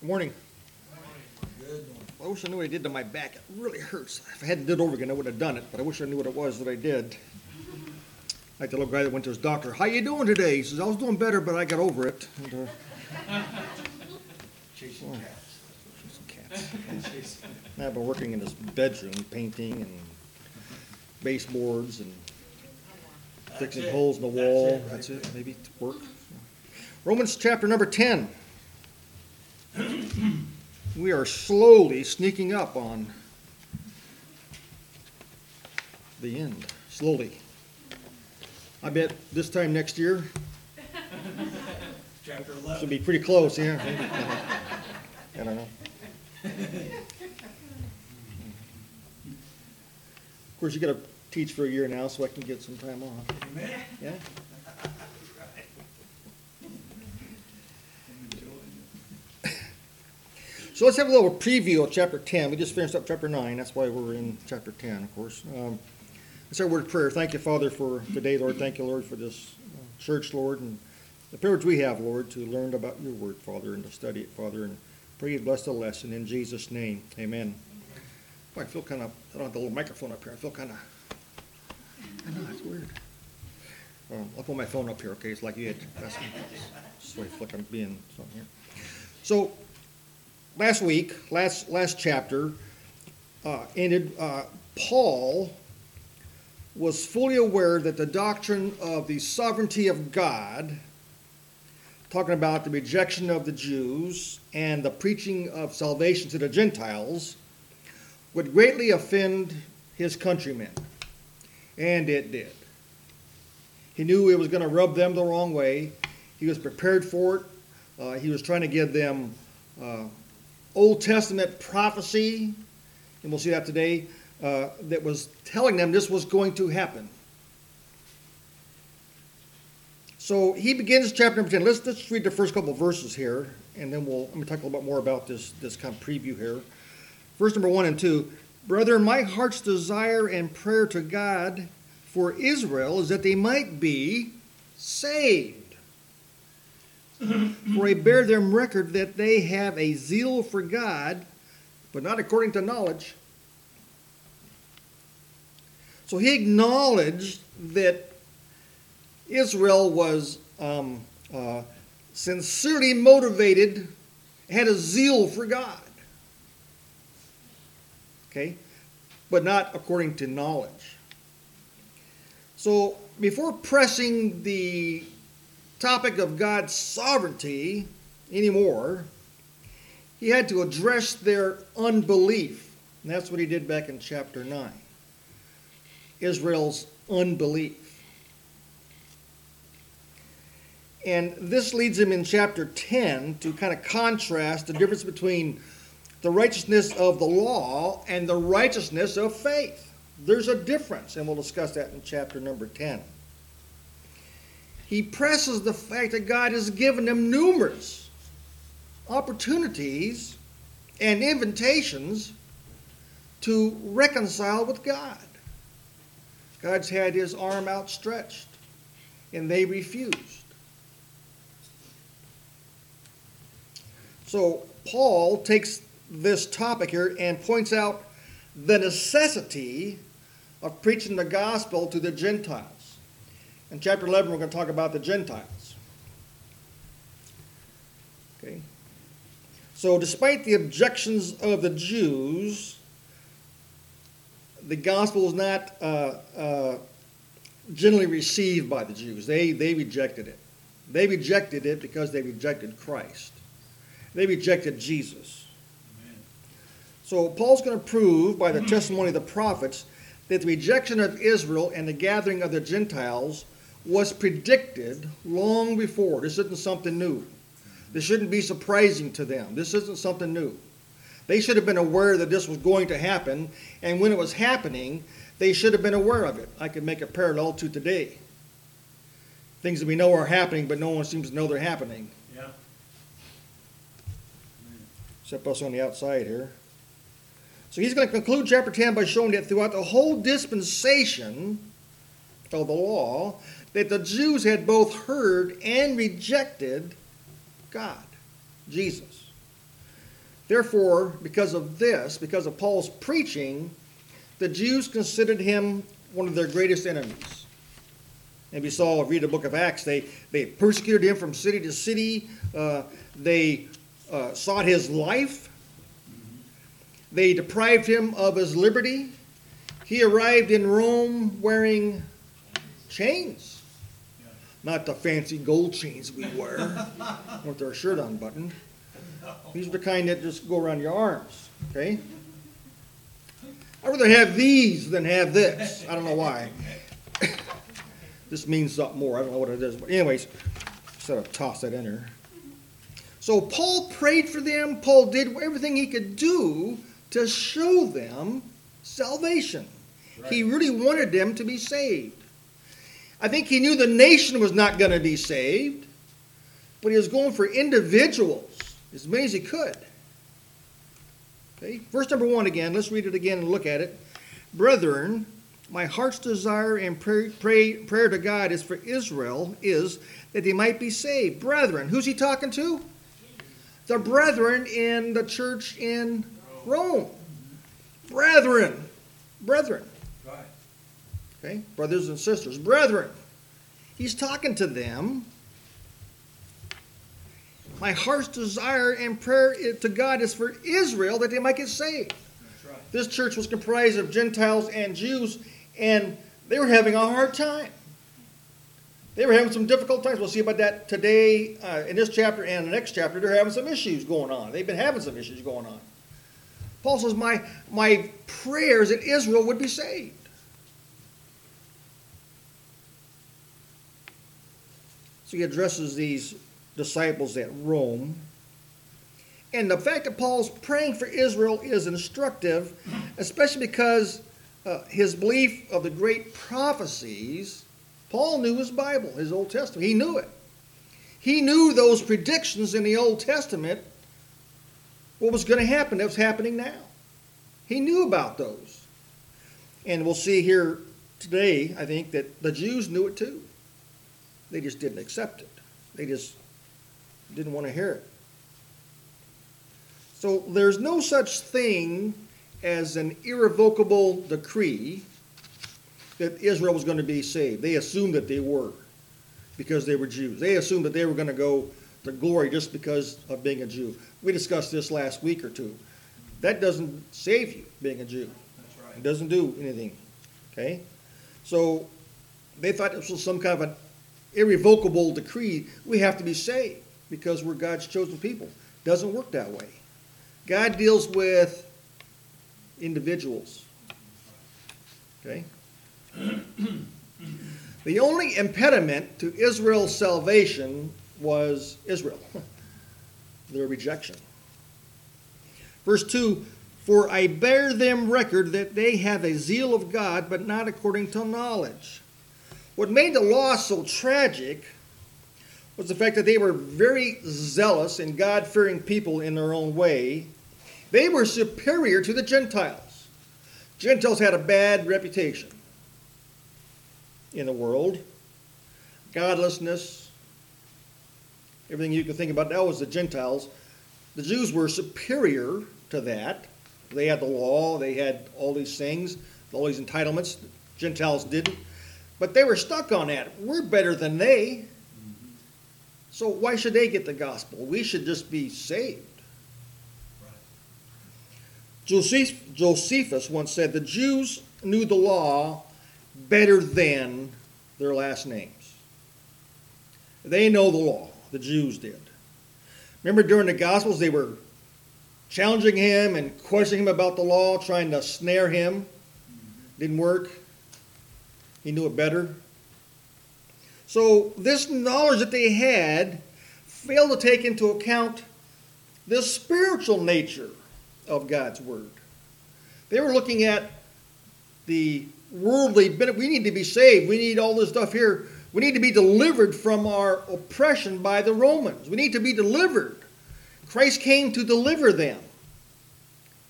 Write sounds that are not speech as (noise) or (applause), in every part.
Good morning. I wish I knew what I did to my back. It really hurts. If I hadn't did it over again, I would have done it, but I wish I knew what it was that I did. Like the little guy that went to his doctor. How you doing today? He says, I was doing better, but I got over it. And, uh, Chasing cats. some cats. (laughs) I've been working in his bedroom, painting and baseboards and fixing holes in the That's wall. it right That's it, maybe to work. Romans chapter number 10. We are slowly sneaking up on the end. Slowly. I bet this time next year Chapter 11. should be pretty close, yeah. I don't know. Of course, you gotta teach for a year now, so I can get some time off. Amen. Yeah? So let's have a little preview of chapter 10. We just finished up chapter 9. That's why we're in chapter 10, of course. Um, let's have a word of prayer. Thank you, Father, for today, Lord. Thank you, Lord, for this uh, church, Lord, and the privilege we have, Lord, to learn about your word, Father, and to study it, Father. And pray you bless the lesson in Jesus' name. Amen. Boy, I feel kind of, I don't have the little microphone up here. I feel kind of, I know, it's weird. Um, I'll put my phone up here, okay? It's like you had, that's, just the flick I'm being, here. So, last week, last, last chapter, uh, ended, uh, Paul was fully aware that the doctrine of the sovereignty of God, talking about the rejection of the Jews and the preaching of salvation to the Gentiles, would greatly offend his countrymen. And it did. He knew it was going to rub them the wrong way. He was prepared for it. Uh, he was trying to give them uh, Old Testament prophecy, and we'll see that today, uh, that was telling them this was going to happen. So he begins chapter number 10. Let's, let's read the first couple verses here, and then we'll me talk a little bit more about this, this kind of preview here. Verse number 1 and 2. Brethren, my heart's desire and prayer to God for Israel is that they might be saved. For I bear them record that they have a zeal for God, but not according to knowledge. So he acknowledged that Israel was um, uh, sincerely motivated, had a zeal for God. Okay? But not according to knowledge. So before pressing the topic of God's sovereignty anymore, he had to address their unbelief. And that's what he did back in chapter 9. Israel's unbelief. And this leads him in chapter 10 to kind of contrast the difference between the righteousness of the law and the righteousness of faith. There's a difference, and we'll discuss that in chapter number 10. He presses the fact that God has given them numerous opportunities and invitations to reconcile with God. God's had his arm outstretched, and they refused. So Paul takes this topic here and points out the necessity of preaching the gospel to the Gentiles. In chapter 11, we're going to talk about the Gentiles. Okay? So, despite the objections of the Jews, the gospel is not uh, uh, generally received by the Jews. They, they rejected it. They rejected it because they rejected Christ. They rejected Jesus. So Paul's going to prove by the testimony of the prophets that the rejection of Israel and the gathering of the Gentiles was predicted long before. This isn't something new. This shouldn't be surprising to them. This isn't something new. They should have been aware that this was going to happen, and when it was happening, they should have been aware of it. I could make a parallel to today. Things that we know are happening, but no one seems to know they're happening, Yeah. except us on the outside here. So he's going to conclude chapter 10 by showing that throughout the whole dispensation of the law, that the Jews had both heard and rejected God, Jesus. Therefore, because of this, because of Paul's preaching, the Jews considered him one of their greatest enemies. And we saw, read the book of Acts, they, they persecuted him from city to city. Uh, they uh, sought his life. They deprived him of his liberty. He arrived in Rome wearing chains. Not the fancy gold chains we wear (laughs) with our shirt unbuttoned. These are the kind that just go around your arms, okay? I'd rather have these than have this. I don't know why. (laughs) this means something more. I don't know what it is. But, anyways, sort of toss that in there. So Paul prayed for them. Paul did everything he could do to show them salvation. Right. He really wanted them to be saved. I think he knew the nation was not going to be saved, but he was going for individuals, as many as he could. Okay, verse number one again. Let's read it again and look at it. Brethren, my heart's desire and pray, pray, prayer to God is for Israel is that they might be saved. Brethren, who's he talking to? The brethren in the church in Rome. Brethren, brethren. Okay, brothers and sisters, brethren. He's talking to them. My heart's desire and prayer to God is for Israel that they might get saved. Right. This church was comprised of Gentiles and Jews, and they were having a hard time. They were having some difficult times. We'll see about that today uh, in this chapter and the next chapter. They're having some issues going on. They've been having some issues going on. Paul says, My, my prayers that Israel would be saved. So he addresses these disciples at Rome. And the fact that Paul's praying for Israel is instructive, especially because uh, his belief of the great prophecies, Paul knew his Bible, his Old Testament. He knew it. He knew those predictions in the Old Testament, what was going to happen, that was happening now. He knew about those. And we'll see here today, I think, that the Jews knew it too. They just didn't accept it. They just didn't want to hear it. So there's no such thing as an irrevocable decree that Israel was going to be saved. They assumed that they were because they were Jews. They assumed that they were going to go to glory just because of being a Jew. We discussed this last week or two. That doesn't save you, being a Jew. That's right. It doesn't do anything. Okay? So they thought this was some kind of an irrevocable decree, we have to be saved because we're God's chosen people. Doesn't work that way. God deals with individuals. Okay? (clears throat) the only impediment to Israel's salvation was Israel, (laughs) their rejection. Verse 2 For I bear them record that they have a zeal of God, but not according to knowledge. What made the loss so tragic was the fact that they were very zealous and God fearing people in their own way. They were superior to the Gentiles. Gentiles had a bad reputation in the world godlessness, everything you can think about. That was the Gentiles. The Jews were superior to that. They had the law, they had all these things, all these entitlements. Gentiles didn't. But they were stuck on that. We're better than they. So why should they get the gospel? We should just be saved. Josephus once said the Jews knew the law better than their last names. They know the law, the Jews did. Remember during the Gospels, they were challenging him and questioning him about the law, trying to snare him. Didn't work. He knew it better. So, this knowledge that they had failed to take into account the spiritual nature of God's Word. They were looking at the worldly benefit. We need to be saved. We need all this stuff here. We need to be delivered from our oppression by the Romans. We need to be delivered. Christ came to deliver them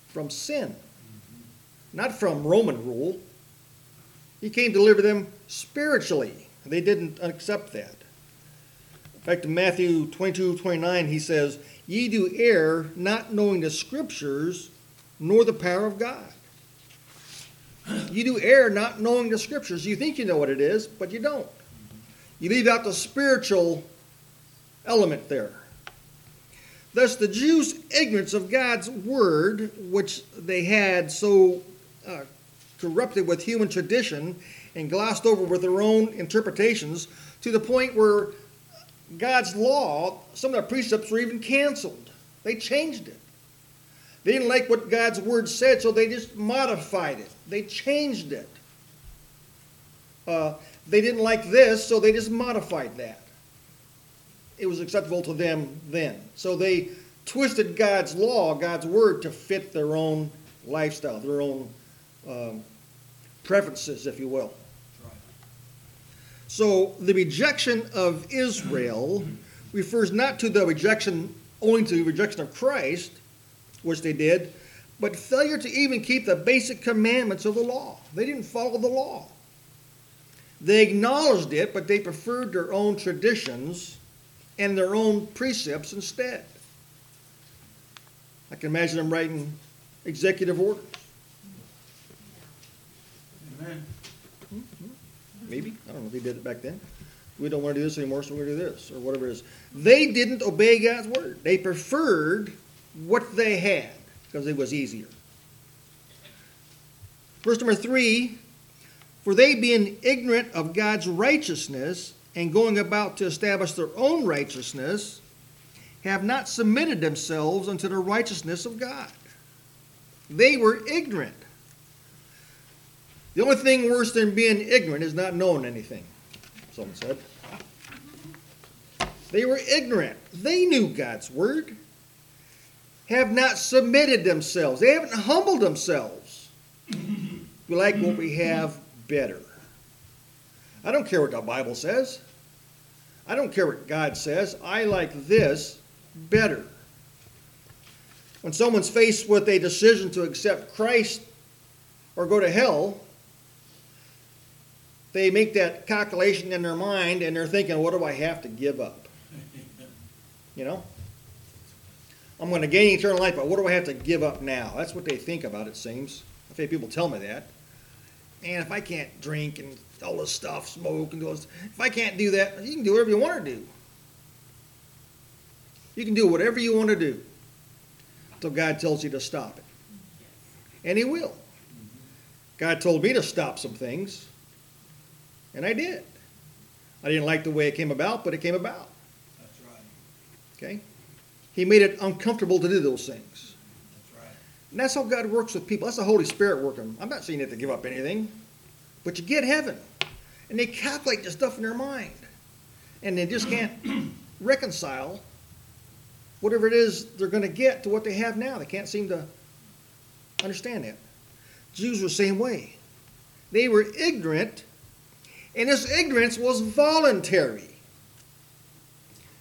from sin, not from Roman rule. He came to deliver them spiritually. They didn't accept that. In fact, in Matthew 22, 29, he says, Ye do err, not knowing the scriptures, nor the power of God. You do err, not knowing the scriptures. You think you know what it is, but you don't. You leave out the spiritual element there. Thus, the Jews' ignorance of God's word, which they had so uh, corrupted with human tradition and glossed over with their own interpretations, to the point where God's law, some of the precepts were even canceled. They changed it. They didn't like what God's word said, so they just modified it. They changed it. Uh, they didn't like this, so they just modified that. It was acceptable to them then. So they twisted God's law, God's word, to fit their own lifestyle, their own um, preferences, if you will. So the rejection of Israel refers not to the rejection, only to the rejection of Christ, which they did, but failure to even keep the basic commandments of the law. They didn't follow the law. They acknowledged it, but they preferred their own traditions and their own precepts instead. I can imagine them writing executive orders. Maybe. I don't know if they did it back then. We don't want to do this anymore, so we're going to do this, or whatever it is. They didn't obey God's word. They preferred what they had because it was easier. Verse number three For they, being ignorant of God's righteousness and going about to establish their own righteousness, have not submitted themselves unto the righteousness of God. They were ignorant. The only thing worse than being ignorant is not knowing anything, someone said. They were ignorant. They knew God's word. Have not submitted themselves. They haven't humbled themselves. We like what we have better. I don't care what the Bible says. I don't care what God says. I like this better. When someone's faced with a decision to accept Christ or go to hell, they make that calculation in their mind and they're thinking, what do I have to give up? (laughs) You know? I'm going to gain eternal life, but what do I have to give up now? That's what they think about, it seems. I've had people tell me that. And if I can't drink and all this stuff, smoke and do all this, if I can't do that, you can do whatever you want to do. You can do whatever you want to do until God tells you to stop it. And He will. God told me to stop some things, and I did. I didn't like the way it came about, but it came about. That's right. Okay? He made it uncomfortable to do those things. That's right. And that's how God works with people. That's the Holy Spirit working. I'm not saying you have to give up anything, but you get heaven. And they calculate the stuff in their mind. And they just can't (clears throat) reconcile whatever it is they're going to get to what they have now. They can't seem to understand that. Jews were the same way. They were ignorant, and this ignorance was voluntary.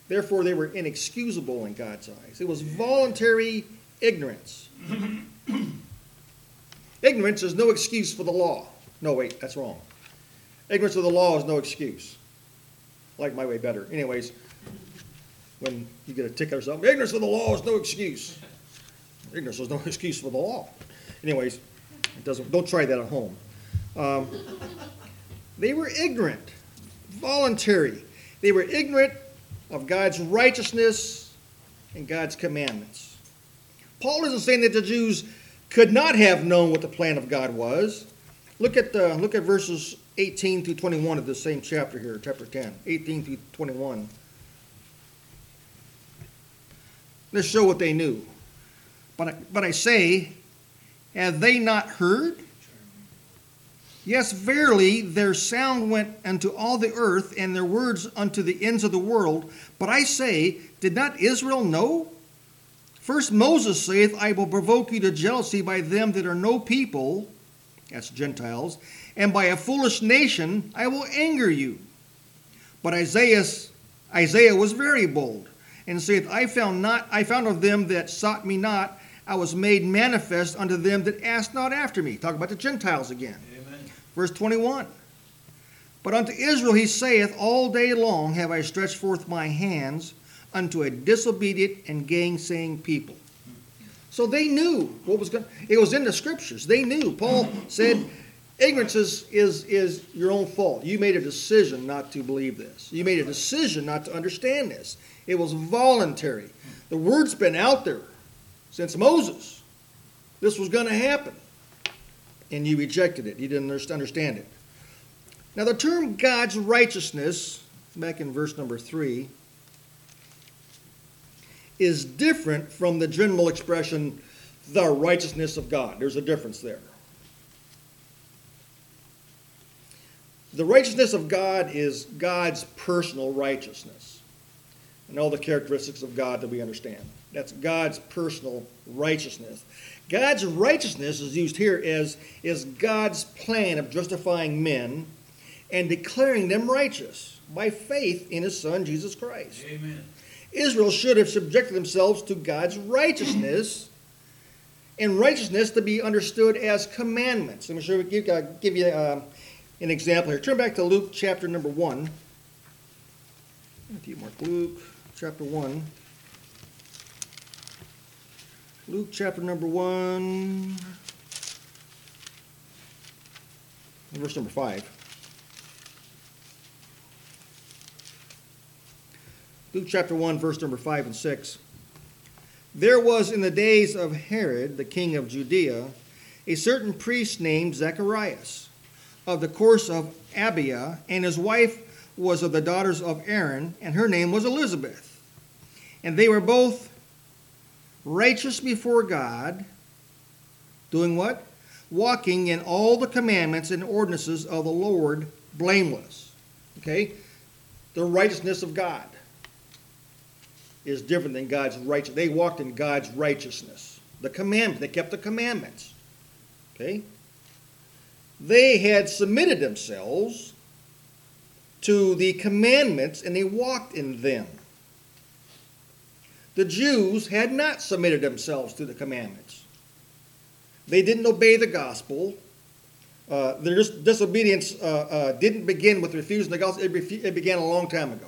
Therefore, they were inexcusable in God's eyes. It was voluntary ignorance. (clears throat) ignorance is no excuse for the law. No, wait, that's wrong. Ignorance of the law is no excuse. I like my way better. Anyways, when you get a ticket or something, ignorance of the law is no excuse. Ignorance is no (laughs) excuse for the law. Anyways, it doesn't. Don't try that at home. Um, they were ignorant, voluntary. They were ignorant of God's righteousness and God's commandments. Paul isn't saying that the Jews could not have known what the plan of God was. Look at uh, look at verses 18 through 21 of the same chapter here, chapter 10, 18 through 21. Let's show what they knew. But I, but I say, have they not heard? Yes, verily, their sound went unto all the earth, and their words unto the ends of the world. But I say, did not Israel know? First Moses saith, I will provoke you to jealousy by them that are no people, that's Gentiles, and by a foolish nation I will anger you. But Isaiah, Isaiah was very bold, and saith, I found not I found of them that sought me not, I was made manifest unto them that asked not after me. Talk about the Gentiles again. Verse 21. But unto Israel he saith, All day long have I stretched forth my hands unto a disobedient and gainsaying people. So they knew what was going it was in the scriptures. They knew. Paul said, Ignorance is, is, is your own fault. You made a decision not to believe this. You made a decision not to understand this. It was voluntary. The word's been out there since Moses. This was going to happen. And you rejected it. You didn't understand it. Now, the term God's righteousness, back in verse number three, is different from the general expression, the righteousness of God. There's a difference there. The righteousness of God is God's personal righteousness and all the characteristics of God that we understand. That's God's personal righteousness. God's righteousness is used here as is God's plan of justifying men and declaring them righteous by faith in his son Jesus Christ. Amen. Israel should have subjected themselves to God's righteousness, and righteousness to be understood as commandments. Let me show give, uh, give you uh, an example here. Turn back to Luke chapter number 1. If you mark Luke chapter 1. Luke chapter number 1, verse number 5. Luke chapter 1, verse number 5 and 6. There was in the days of Herod, the king of Judea, a certain priest named Zacharias, of the course of Abia, and his wife was of the daughters of Aaron, and her name was Elizabeth. And they were both righteous before God, doing what? Walking in all the commandments and ordinances of the Lord, blameless. Okay? The righteousness of God is different than God's righteousness. They walked in God's righteousness. The commandments, they kept the commandments. Okay? They had submitted themselves to the commandments and they walked in them. The Jews had not submitted themselves to the commandments. They didn't obey the gospel. Uh, their dis- disobedience uh, uh, didn't begin with refusing the gospel, it, refu- it began a long time ago.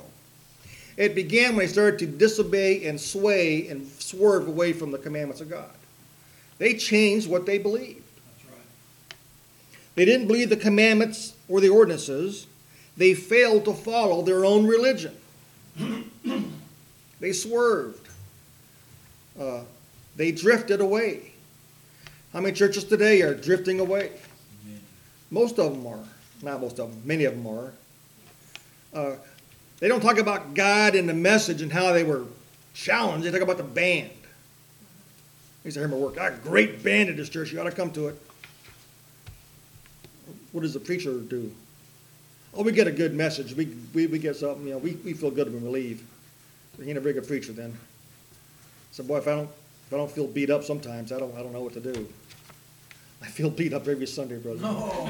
It began when they started to disobey and sway and swerve away from the commandments of God. They changed what they believed. Right. They didn't believe the commandments or the ordinances. They failed to follow their own religion. (clears throat) they swerved. Uh, they drifted away. How many churches today are drifting away? Amen. Most of them are. Not most of them, many of them are. Uh, they don't talk about God and the message and how they were challenged. They talk about the band. I used to hear my work. Got a great band at this church. You ought to come to it. What does the preacher do? Oh, we get a good message. We, we, we get something, you know, we, we feel good when we leave. He ain't a very good preacher then. So boy, if I don't if I don't feel beat up sometimes, I don't I don't know what to do. I feel beat up every Sunday, brother. No. (laughs)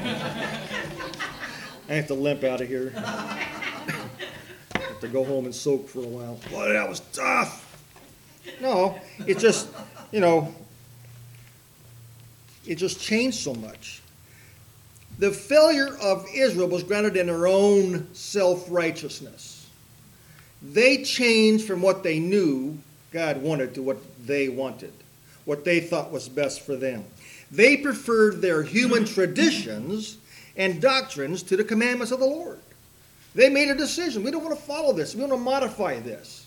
I have to limp out of here. I have to go home and soak for a while. Boy, that was tough. No, it just, you know, it just changed so much. The failure of Israel was grounded in their own self righteousness. They changed from what they knew God wanted to what they wanted, what they thought was best for them. They preferred their human traditions and doctrines to the commandments of the Lord. They made a decision. We don't want to follow this. We want to modify this.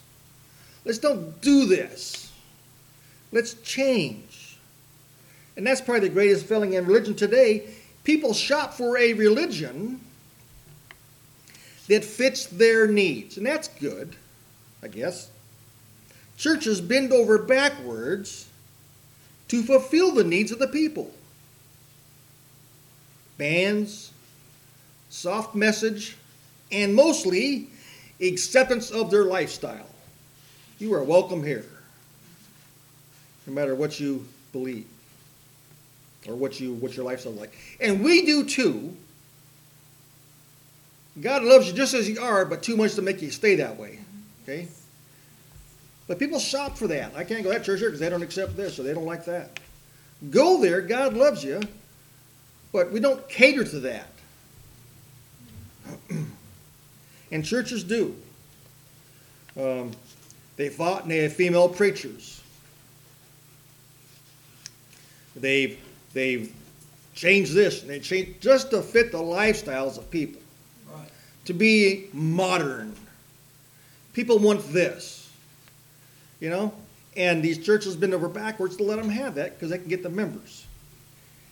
Let's don't do this. Let's change. And that's probably the greatest failing in religion today. People shop for a religion that fits their needs. And that's good, I guess. Churches bend over backwards to fulfill the needs of the people. Bands, soft message, and mostly acceptance of their lifestyle. You are welcome here, no matter what you believe or what you what your lifestyle is like. And we do too. God loves you just as you are, but too much to make you stay that way. Okay? But people shop for that. I can't go to that church here because they don't accept this or they don't like that. Go there. God loves you. But we don't cater to that. (clears throat) and churches do. Um, they fought and they have female preachers. They've, they've changed this and they changed just to fit the lifestyles of people, Right. to be modern. People want this, you know? And these churches bend over backwards to let them have that because they can get the members.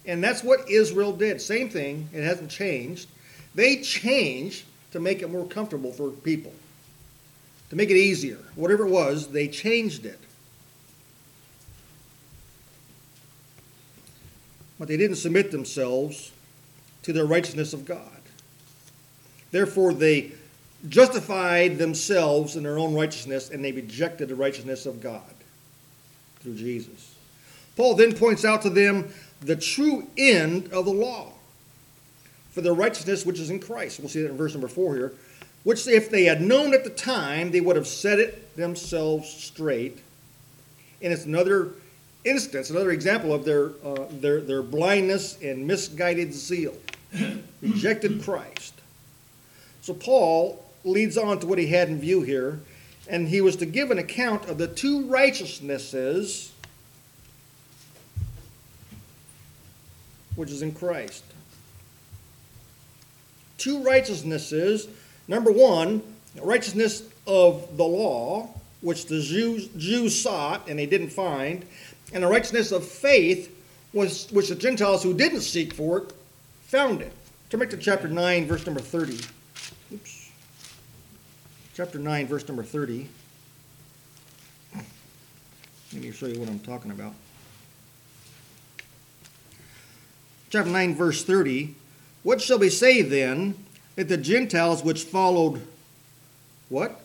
And that's what Israel did. Same thing, it hasn't changed. They changed to make it more comfortable for people, to make it easier. Whatever it was, they changed it. But they didn't submit themselves to the righteousness of God. Therefore, they justified themselves in their own righteousness and they rejected the righteousness of God through Jesus. Paul then points out to them the true end of the law for the righteousness which is in Christ. We'll see that in verse number four here. Which, if they had known at the time, they would have set it themselves straight. And it's another instance, another example of their, uh, their, their blindness and misguided zeal. (clears throat) Rejected Christ. So Paul leads on to what he had in view here, and he was to give an account of the two righteousnesses which is in Christ. Two righteousnesses. Number one, righteousness of the law, which the Jews, Jews sought and they didn't find, and the righteousness of faith, was, which the Gentiles who didn't seek for it found it. Turn back to chapter 9, verse number 30. Oops. Chapter 9, verse number 30. Let me show you what I'm talking about. chapter 9, verse 30. What shall we say then that the Gentiles which followed what?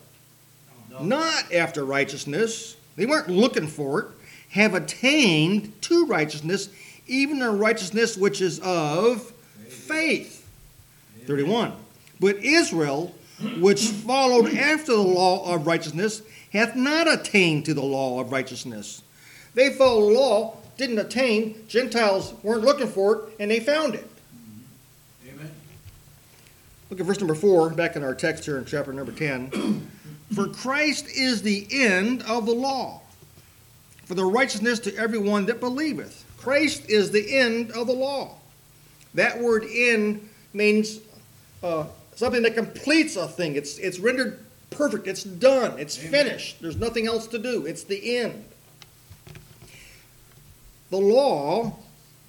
No. Not after righteousness, they weren't looking for it, have attained to righteousness, even a righteousness which is of faith. 31. But Israel, which followed after the law of righteousness, hath not attained to the law of righteousness. They followed the law, didn't attain, Gentiles weren't looking for it, and they found it. Amen. Look at verse number 4, back in our text here in chapter number 10. (clears throat) For Christ is the end of the law, for the righteousness to everyone that believeth. Christ is the end of the law. That word end means uh, something that completes a thing. It's, it's rendered perfect. It's done. It's Amen. finished. There's nothing else to do. It's the end. The law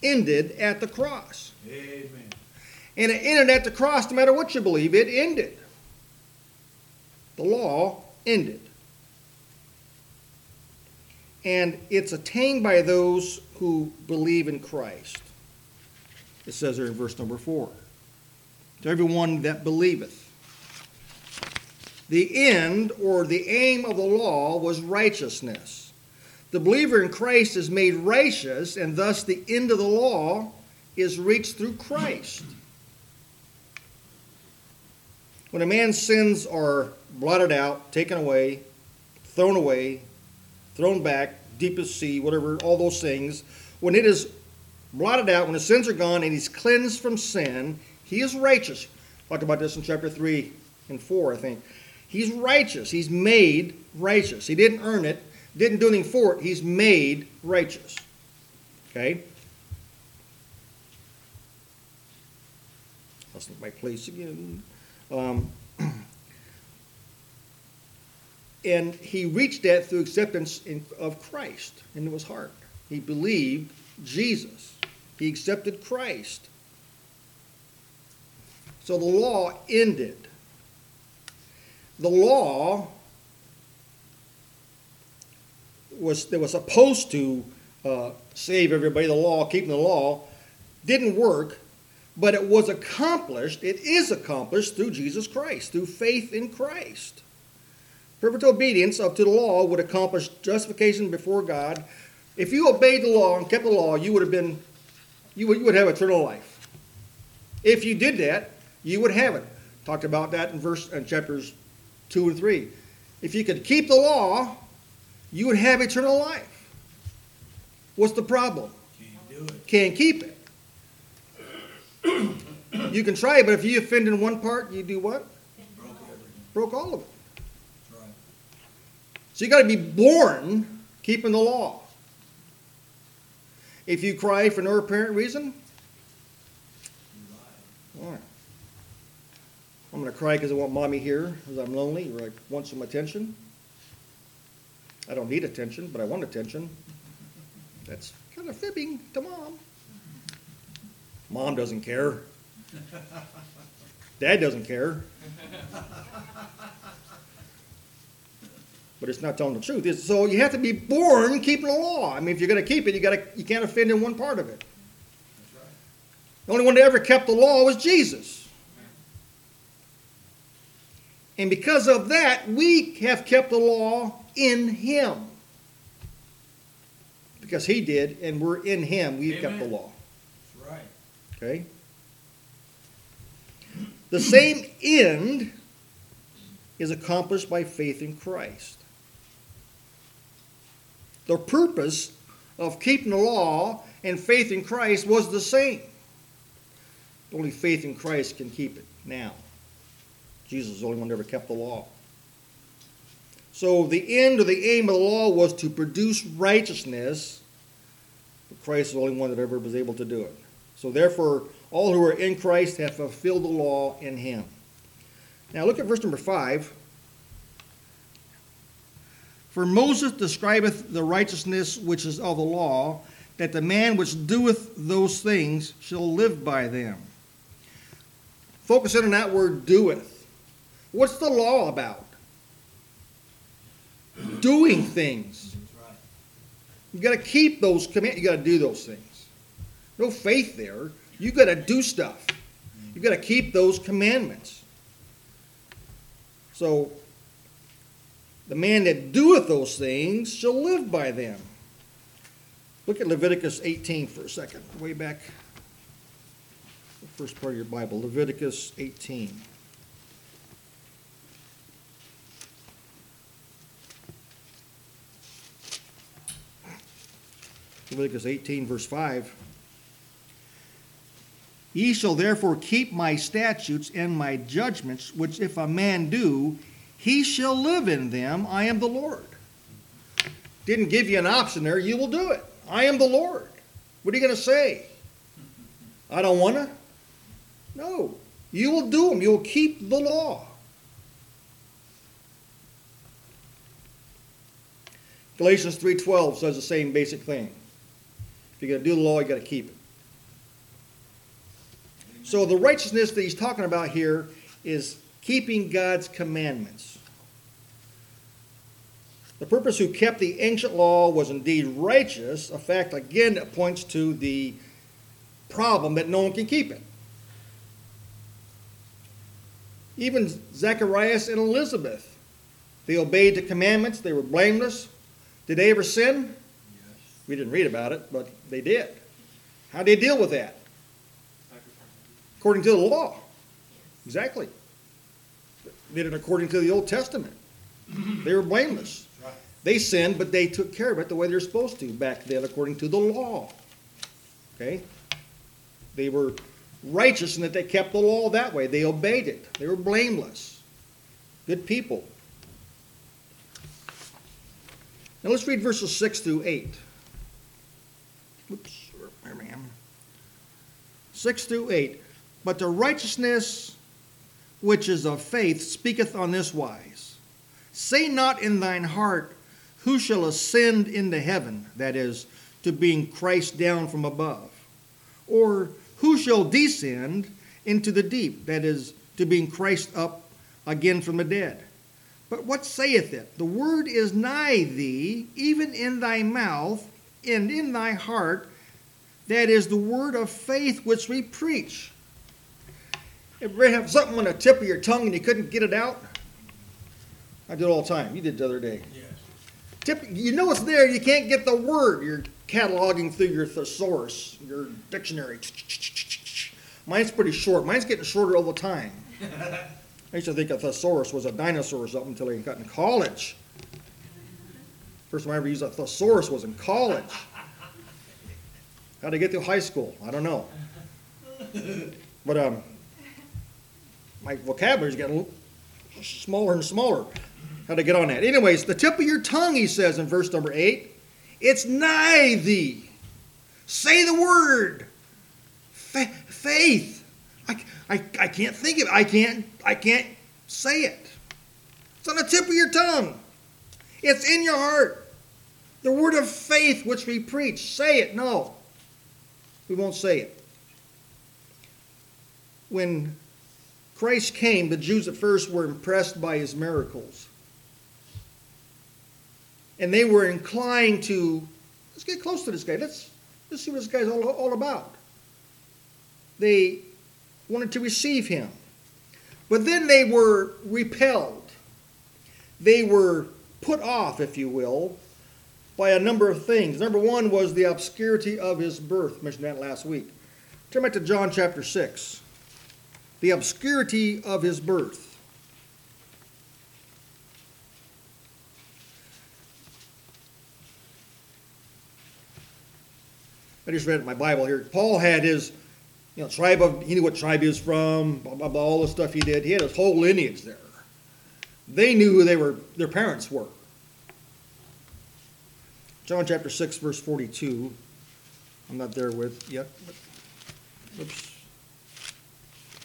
ended at the cross. Amen. And it ended at the cross, no matter what you believe, it ended. The law ended. And it's attained by those who believe in Christ. It says there in verse number four to everyone that believeth. The end or the aim of the law was righteousness. The believer in Christ is made righteous, and thus the end of the law is reached through Christ. When a man's sins are blotted out, taken away, thrown away, thrown back, deepest sea, whatever, all those things, when it is blotted out, when his sins are gone and he's cleansed from sin, he is righteous. Talked about this in chapter 3 and 4, I think. He's righteous. He's made righteous. He didn't earn it, didn't do anything for it. He's made righteous. Okay? Not my place again. Um, (clears throat) and he reached that through acceptance in, of Christ into his heart. He believed Jesus. He accepted Christ. So the law ended. The law was that was supposed to uh, save everybody. The law, keeping the law, didn't work, but it was accomplished. It is accomplished through Jesus Christ, through faith in Christ. Perfect obedience up to the law would accomplish justification before God. If you obeyed the law and kept the law, you would have been, you would, you would have eternal life. If you did that, you would have it. Talked about that in verse in chapters two and three. If you could keep the law, you would have eternal life. What's the problem? Can't do it. Can't keep it. You can try, but if you offend in one part, you do what? Broke everything. broke all of it. Right. So you got to be born keeping the law. If you cry for no apparent reason, You're right. all right. I'm going to cry because I want mommy here, because I'm lonely, or I want some attention. I don't need attention, but I want attention. That's kind of fibbing to mom. Mom doesn't care. Dad doesn't care. But it's not telling the truth. It's, so you have to be born keeping the law. I mean, if you're going to keep it, you got to you can't offend in one part of it. Right. The only one that ever kept the law was Jesus. And because of that, we have kept the law in Him. Because He did, and we're in Him, we've kept the law. That's right. Okay? The same end is accomplished by faith in Christ. The purpose of keeping the law and faith in Christ was the same. Only faith in Christ can keep it now. Jesus is the only one that ever kept the law. So the end or the aim of the law was to produce righteousness, but Christ is the only one that ever was able to do it. So therefore, all who are in Christ have fulfilled the law in him. Now look at verse number five. For Moses describeth the righteousness which is of the law, that the man which doeth those things shall live by them. Focus in on that word doeth. What's the law about? Doing things. You got to keep those commands. You got to do those things. No faith there. You got to do stuff. You got to keep those commandments. So, the man that doeth those things shall live by them. Look at Leviticus 18 for a second, way back, the first part of your Bible, Leviticus 18. Leviticus 18, verse 5. Ye shall therefore keep my statutes and my judgments, which if a man do, he shall live in them. I am the Lord. Didn't give you an option there. You will do it. I am the Lord. What are you going to say? I don't want to? No. You will do them. You will keep the law. Galatians 3:12 says the same basic thing. If you're going to do the law, you've got to keep it. So the righteousness that he's talking about here is keeping God's commandments. The purpose who kept the ancient law was indeed righteous, a fact again that points to the problem that no one can keep it. Even Zacharias and Elizabeth, they obeyed the commandments, they were blameless. Did they ever sin? We didn't read about it, but they did. How did they deal with that? According to the law. Exactly. Did it according to the Old Testament. They were blameless. They sinned, but they took care of it the way they're supposed to back then, according to the law. Okay? They were righteous in that they kept the law that way. They obeyed it. They were blameless. Good people. Now let's read verses 6 through 8. Oops, there I am. 6 through 8. But the righteousness which is of faith speaketh on this wise Say not in thine heart, Who shall ascend into heaven? That is, to being Christ down from above. Or who shall descend into the deep? That is, to being Christ up again from the dead. But what saith it? The word is nigh thee, even in thy mouth and in thy heart. That is the word of faith which we preach. Ever have something on the tip of your tongue and you couldn't get it out? I do it all the time. You did the other day. Yes. Tip, you know it's there. You can't get the word. You're cataloging through your thesaurus, your dictionary. Mine's pretty short. Mine's getting shorter all the time. (laughs) I used to think a thesaurus was a dinosaur or something until I got in college. First time I ever used a thesaurus was in college. How'd I get through high school? I don't know. But um, my vocabulary's getting smaller and smaller. How'd I get on that? Anyways, the tip of your tongue, he says in verse number eight, it's nigh thee. Say the word. Fa- faith. I, I, I can't think of it. I can't I can't say it. It's on the tip of your tongue. It's in your heart. The word of faith which we preach. Say it. No. We won't say it. When Christ came, the Jews at first were impressed by his miracles. And they were inclined to, let's get close to this guy. Let's, let's see what this guy's all, all about. They wanted to receive him. But then they were repelled. They were put off, if you will, by a number of things. Number one was the obscurity of his birth. Mentioned that last week. Turn back to John chapter 6. The obscurity of his birth. I just read my Bible here. Paul had his, you know, tribe of, he knew what tribe he was from, blah, blah, blah, all the stuff he did. He had his whole lineage there. They knew who they were, their parents were. John chapter 6, verse 42. I'm not there with yet. Oops.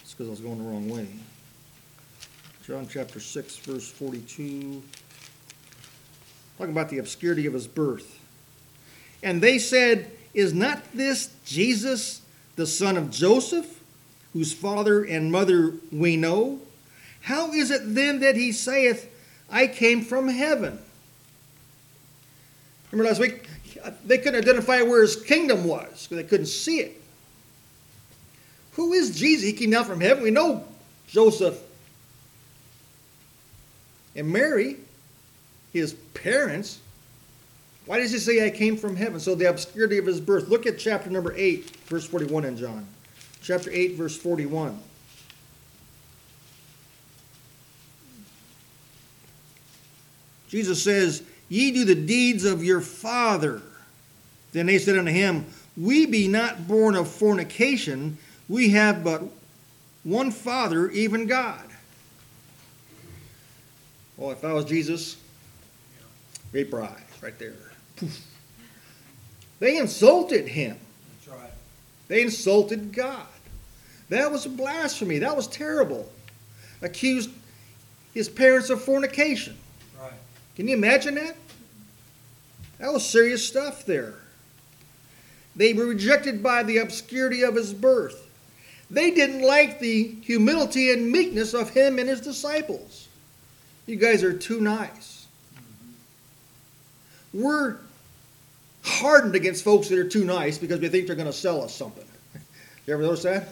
It's because I was going the wrong way. John chapter 6, verse 42. Talking about the obscurity of his birth. And they said, Is not this Jesus, the son of Joseph, whose father and mother we know? How is it then that he saith, I came from heaven? Remember last week? They couldn't identify where his kingdom was because they couldn't see it. Who is Jesus? He came down from heaven. We know Joseph and Mary, his parents. Why does he say I came from heaven? So the obscurity of his birth. Look at chapter number 8, verse 41 in John. Chapter 8, verse 41. Jesus says, Ye do the deeds of your father. Then they said unto him, We be not born of fornication, we have but one Father, even God. Well, if I was Jesus, great bride, right there. Poof. They insulted him. That's right. They insulted God. That was blasphemy. That was terrible. Accused his parents of fornication. Can you imagine that? That was serious stuff there. They were rejected by the obscurity of his birth. They didn't like the humility and meekness of him and his disciples. You guys are too nice. We're hardened against folks that are too nice because we think they're going to sell us something. You ever notice that?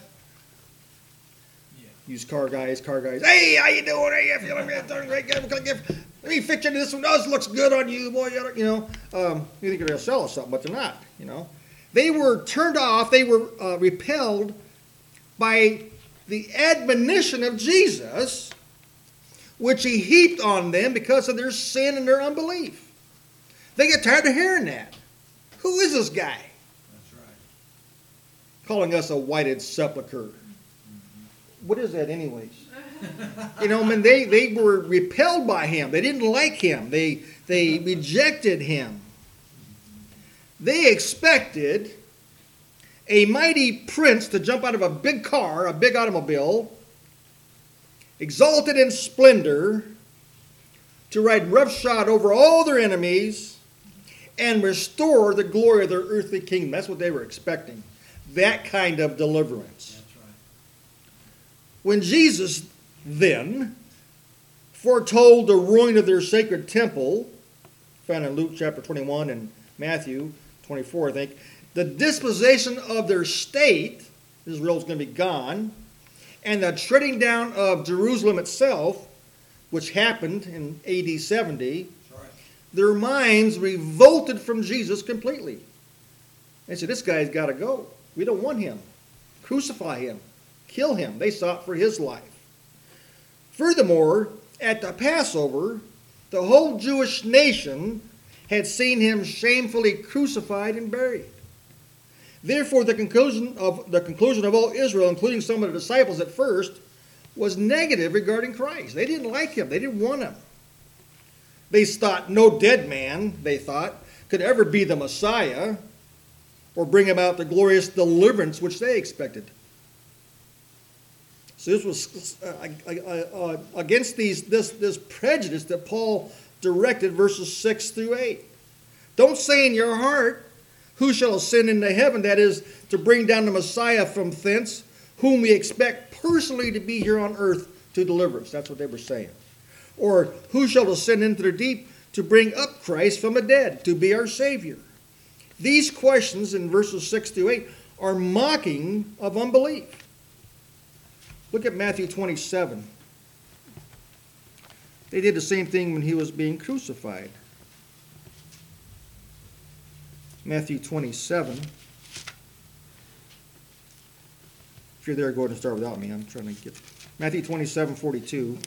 Yeah. Used car guys, car guys. Hey, how you doing? Hey, you feeling great? Doing great. What can I give? Let me fit you into this one. Oh, this looks good on you, boy. You know, um, you think you're going to sell us something, but they're not. You know, they were turned off. They were uh, repelled by the admonition of Jesus, which he heaped on them because of their sin and their unbelief. They get tired of hearing that. Who is this guy? That's right. calling us a whited sepulcher. What is that, anyways? You know, I mean, they, they were repelled by him. They didn't like him. They, they rejected him. They expected a mighty prince to jump out of a big car, a big automobile, exalted in splendor, to ride roughshod over all their enemies and restore the glory of their earthly kingdom. That's what they were expecting. That kind of deliverance. Right. When Jesus then foretold the ruin of their sacred temple, found in Luke chapter 21 and Matthew 24, I think, the disposition of their state, Israel's going to be gone, and the treading down of Jerusalem itself, which happened in AD 70, right. their minds revolted from Jesus completely. They said, This guy's got to go. We don't want him. Crucify him. Kill him. They sought for his life. Furthermore, at the Passover, the whole Jewish nation had seen him shamefully crucified and buried. Therefore, the conclusion of the conclusion of all Israel, including some of the disciples at first, was negative regarding Christ. They didn't like him, they didn't want him. They thought no dead man, they thought, could ever be the Messiah or bring about the glorious deliverance which they expected. So this was uh, uh, against these, this, this prejudice that Paul directed verses 6 through 8. Don't say in your heart, Who shall ascend into heaven? That is, to bring down the Messiah from thence, whom we expect personally to be here on earth to deliver us. That's what they were saying. Or, Who shall ascend into the deep? To bring up Christ from the dead, to be our Savior. These questions in verses 6 through 8 are mocking of unbelief. Look at Matthew 27. They did the same thing when he was being crucified. Matthew 27. If you're there, go ahead and start without me. I'm trying to get Matthew 27, 42.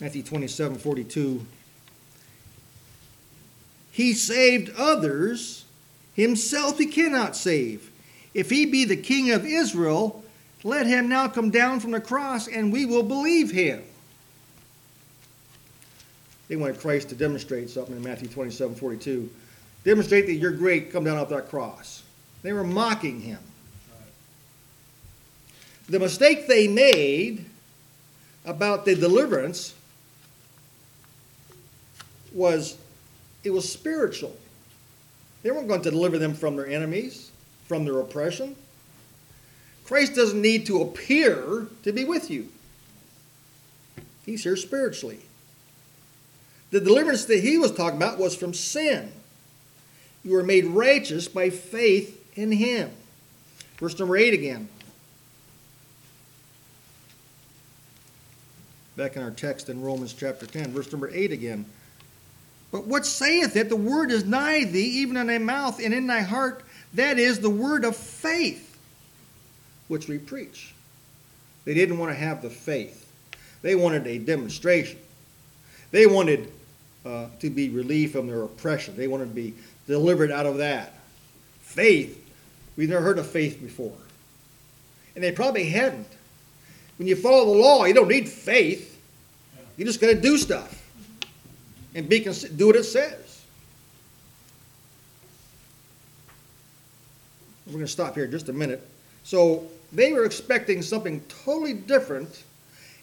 Matthew 27, 42. He saved others, himself he cannot save. If he be the king of Israel, let him now come down from the cross, and we will believe him. They wanted Christ to demonstrate something in Matthew 27, 42. Demonstrate that you're great, come down off that cross. They were mocking him. The mistake they made about the deliverance was it was spiritual. They weren't going to deliver them from their enemies, from their oppression. Christ doesn't need to appear to be with you. He's here spiritually. The deliverance that he was talking about was from sin. You were made righteous by faith in him. Verse number 8 again. Back in our text in Romans chapter 10, verse number 8 again. But what saith it? The word is nigh thee, even in thy mouth and in thy heart. That is the word of faith which we preach. They didn't want to have the faith, they wanted a demonstration. They wanted uh, to be relieved from their oppression, they wanted to be delivered out of that. Faith, we've never heard of faith before. And they probably hadn't. When you follow the law, you don't need faith. You just got to do stuff and be do what it says. We're going to stop here just a minute. So they were expecting something totally different,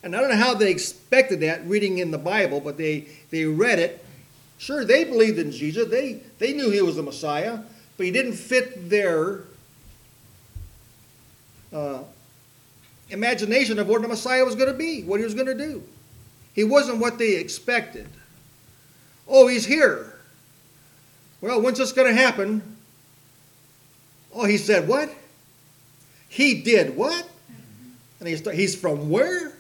and I don't know how they expected that reading in the Bible, but they they read it. Sure, they believed in Jesus. They they knew he was the Messiah, but he didn't fit their uh, imagination of what the Messiah was going to be, what he was going to do. He wasn't what they expected. Oh, he's here. Well, when's this going to happen? Oh, he said, What? He did what? And he start, he's from where? And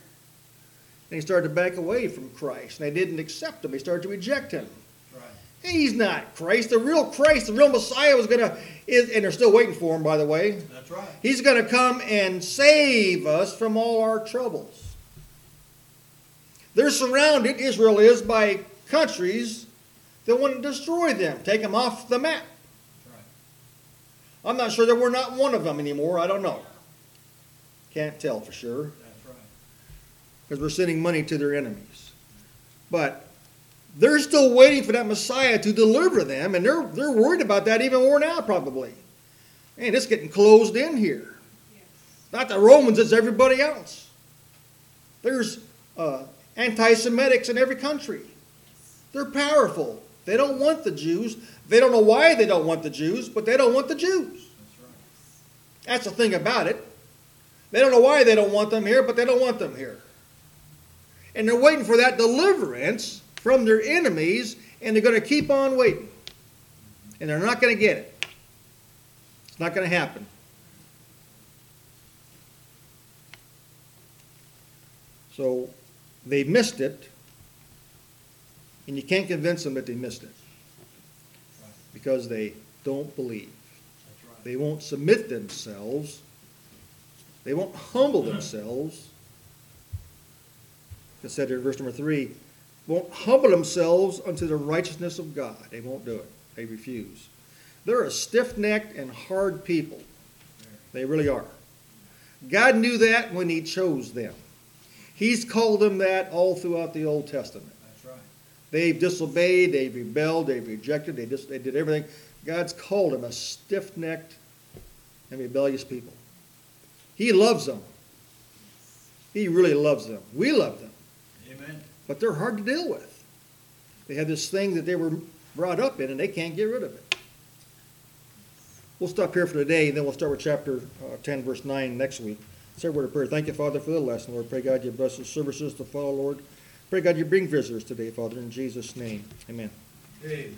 he started to back away from Christ. And they didn't accept him. They started to reject him. Right. He's not Christ. The real Christ, the real Messiah was going to, and they're still waiting for him, by the way. That's right. He's going to come and save us from all our troubles. They're surrounded, Israel is, by countries that want to destroy them, take them off the map. Right. I'm not sure that we're not one of them anymore. I don't know. Can't tell for sure That's right. because we're sending money to their enemies. But they're still waiting for that Messiah to deliver them, and they're, they're worried about that even more now, probably. And it's getting closed in here. Not the Romans, it's everybody else. There's uh, anti Semitics in every country. They're powerful. They don't want the Jews. They don't know why they don't want the Jews, but they don't want the Jews. That's the thing about it. They don't know why they don't want them here, but they don't want them here. And they're waiting for that deliverance from their enemies, and they're going to keep on waiting. And they're not going to get it. It's not going to happen. So they missed it, and you can't convince them that they missed it because they don't believe. They won't submit themselves. They won't humble themselves. It said here in verse number three, won't humble themselves unto the righteousness of God. They won't do it. They refuse. They're a stiff-necked and hard people. They really are. God knew that when He chose them. He's called them that all throughout the Old Testament. They've disobeyed, they've rebelled, they've rejected, they just they did everything. God's called them a stiff-necked and rebellious people. He loves them. He really loves them. We love them, Amen. but they're hard to deal with. They have this thing that they were brought up in, and they can't get rid of it. We'll stop here for today, and then we'll start with chapter uh, 10, verse 9 next week. Say a word of prayer. Thank you, Father, for the lesson, Lord. Pray, God, you bless the services to follow, Lord. Pray, God, you bring visitors today, Father, in Jesus' name. Amen. Amen.